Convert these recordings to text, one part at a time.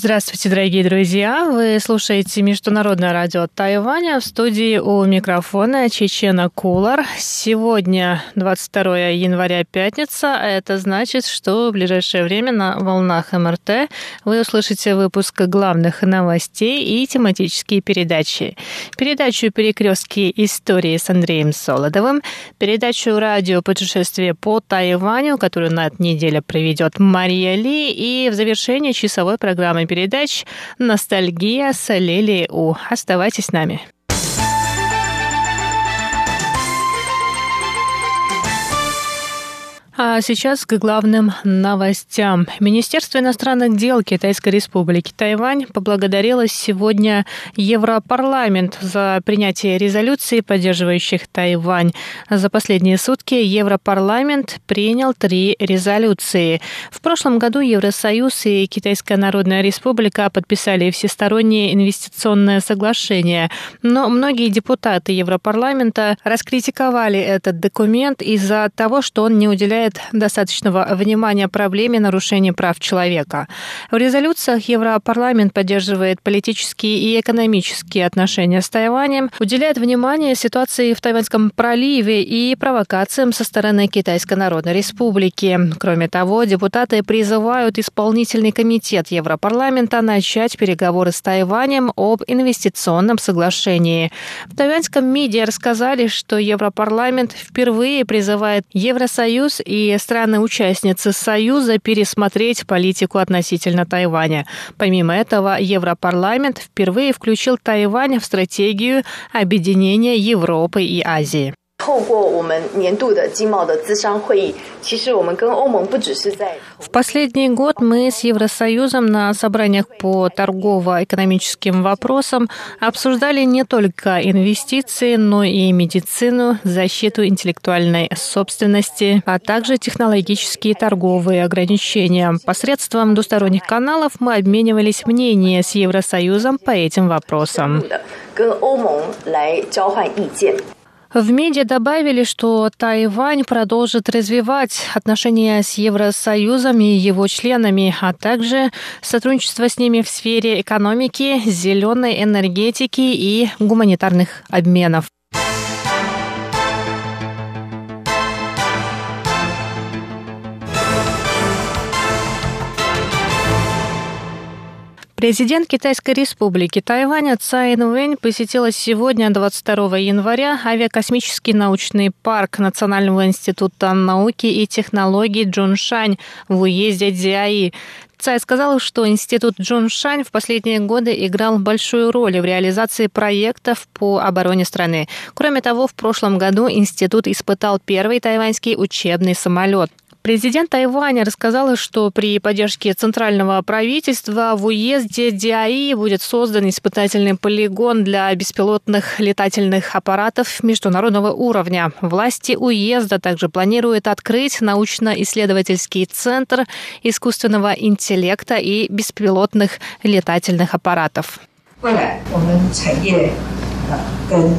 Здравствуйте, дорогие друзья! Вы слушаете Международное радио Тайваня. В студии у микрофона Чечена Кулар. Сегодня 22 января, пятница. А это значит, что в ближайшее время на волнах МРТ вы услышите выпуск главных новостей и тематические передачи. Передачу «Перекрестки истории» с Андреем Солодовым, передачу «Радио путешествие по Тайваню», которую на этой неделе проведет Мария Ли, и в завершение часовой программы передач «Ностальгия» с Лили У. Оставайтесь с нами. А сейчас к главным новостям. Министерство иностранных дел Китайской Республики Тайвань поблагодарило сегодня Европарламент за принятие резолюции, поддерживающих Тайвань. За последние сутки Европарламент принял три резолюции. В прошлом году Евросоюз и Китайская Народная Республика подписали всестороннее инвестиционное соглашение, но многие депутаты Европарламента раскритиковали этот документ из-за того, что он не уделяет уделяет достаточного внимания проблеме нарушения прав человека. В резолюциях Европарламент поддерживает политические и экономические отношения с Тайванем, уделяет внимание ситуации в Тайваньском проливе и провокациям со стороны Китайской Народной Республики. Кроме того, депутаты призывают исполнительный комитет Европарламента начать переговоры с Тайванем об инвестиционном соглашении. В тайваньском МИДе рассказали, что Европарламент впервые призывает Евросоюз и и страны-участницы Союза пересмотреть политику относительно Тайваня. Помимо этого, Европарламент впервые включил Тайвань в стратегию объединения Европы и Азии. В последний год мы с Евросоюзом на собраниях по торгово-экономическим вопросам обсуждали не только инвестиции, но и медицину, защиту интеллектуальной собственности, а также технологические торговые ограничения. Посредством двусторонних каналов мы обменивались мнением с Евросоюзом по этим вопросам. В медиа добавили, что Тайвань продолжит развивать отношения с Евросоюзом и его членами, а также сотрудничество с ними в сфере экономики, зеленой энергетики и гуманитарных обменов. Президент Китайской республики Тайваня Цай Инвэнь посетила сегодня, 22 января, авиакосмический научный парк Национального института науки и технологий Джуншань в уезде Дзяи. Цай сказал, что институт Джуншань в последние годы играл большую роль в реализации проектов по обороне страны. Кроме того, в прошлом году институт испытал первый тайваньский учебный самолет. Президент Тайваня рассказала, что при поддержке центрального правительства в уезде Диаи будет создан испытательный полигон для беспилотных летательных аппаратов международного уровня. Власти уезда также планируют открыть научно-исследовательский центр искусственного интеллекта и беспилотных летательных аппаратов. 未来我们产业呃跟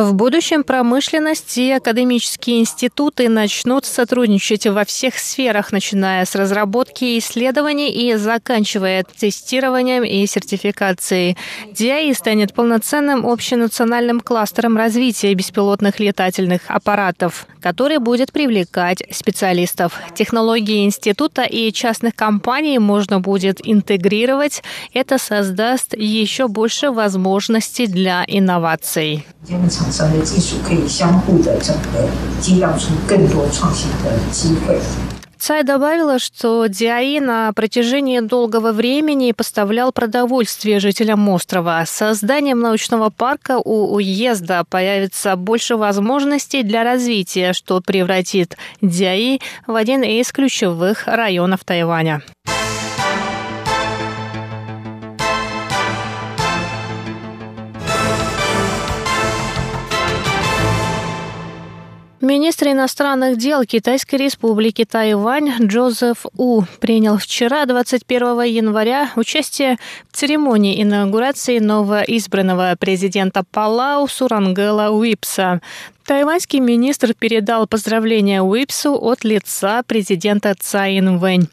в будущем промышленность и академические институты начнут сотрудничать во всех сферах, начиная с разработки исследований и заканчивая тестированием и сертификацией. DIA станет полноценным общенациональным кластером развития беспилотных летательных аппаратов, который будет привлекать специалистов. Технологии института и частных компаний можно будет интегрировать. Это создаст еще больше возможностей для инноваций. 厂商的技术可以相互的整合，激荡出更多创新的机会。Цай добавила, что Диаи на протяжении долгого времени поставлял продовольствие жителям острова. С созданием научного парка у уезда появится больше возможностей для развития, что превратит Диаи в один из ключевых районов Тайваня. Министр иностранных дел Китайской республики Тайвань Джозеф У принял вчера, 21 января, участие в церемонии инаугурации нового избранного президента Палау Сурангела Уипса. Тайваньский министр передал поздравления Уипсу от лица президента Цаин Вэнь.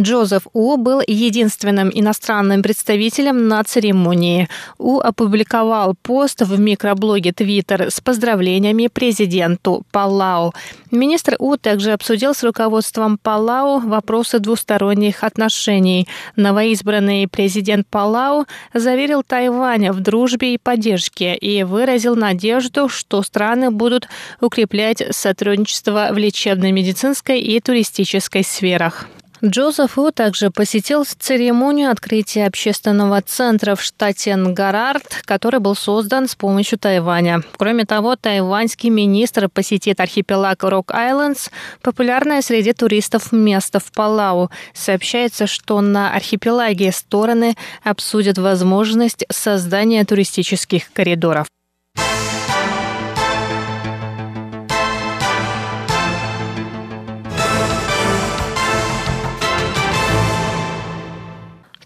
Джозеф У был единственным иностранным представителем на церемонии. У опубликовал пост в микроблоге Twitter с поздравлениями президенту Палау. Министр У также обсудил с руководством Палау вопросы двусторонних отношений. Новоизбранный президент Палау заверил Тайвань в дружбе и поддержке и выразил надежду, что страны будут укреплять сотрудничество в лечебно-медицинской и туристической сферах. Джозеф У также посетил церемонию открытия общественного центра в штате Нгарард, который был создан с помощью Тайваня. Кроме того, тайваньский министр посетит архипелаг Рок-Айлендс, популярное среди туристов место в Палау. Сообщается, что на архипелаге стороны обсудят возможность создания туристических коридоров.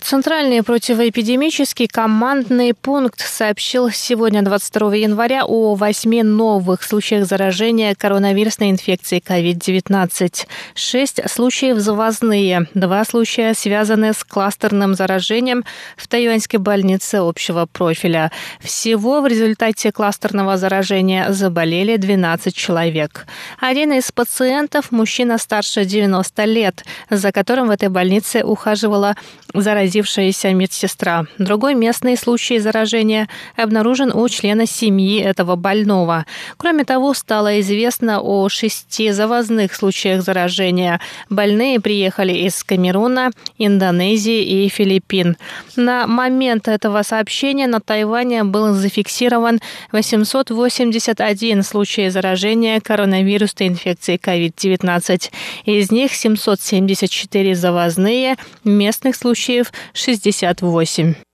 Центральный противоэпидемический командный пункт сообщил сегодня, 22 января, о восьми новых случаях заражения коронавирусной инфекцией COVID-19. Шесть случаев завозные, два случая связаны с кластерным заражением в тайваньской больнице общего профиля. Всего в результате кластерного заражения заболели 12 человек. Один из пациентов – мужчина старше 90 лет, за которым в этой больнице ухаживала заразительная заразившаяся медсестра. Другой местный случай заражения обнаружен у члена семьи этого больного. Кроме того, стало известно о шести завозных случаях заражения. Больные приехали из Камеруна, Индонезии и Филиппин. На момент этого сообщения на Тайване был зафиксирован 881 случай заражения коронавирусной инфекцией COVID-19. Из них 774 завозные, местных случаев 68.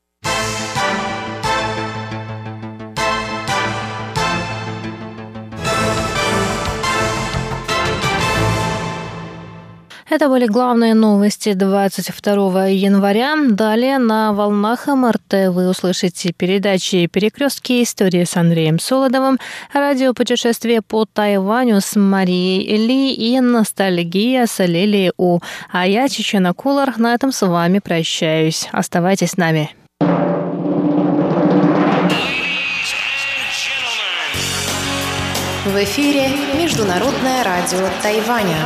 Это были главные новости 22 января. Далее на волнах МРТ вы услышите передачи «Перекрестки истории» с Андреем Солодовым, радиопутешествие по Тайваню с Марией Ли и «Ностальгия» с Лилией У. А я, Чечена Кулар, на этом с вами прощаюсь. Оставайтесь с нами. В эфире Международное радио Тайваня.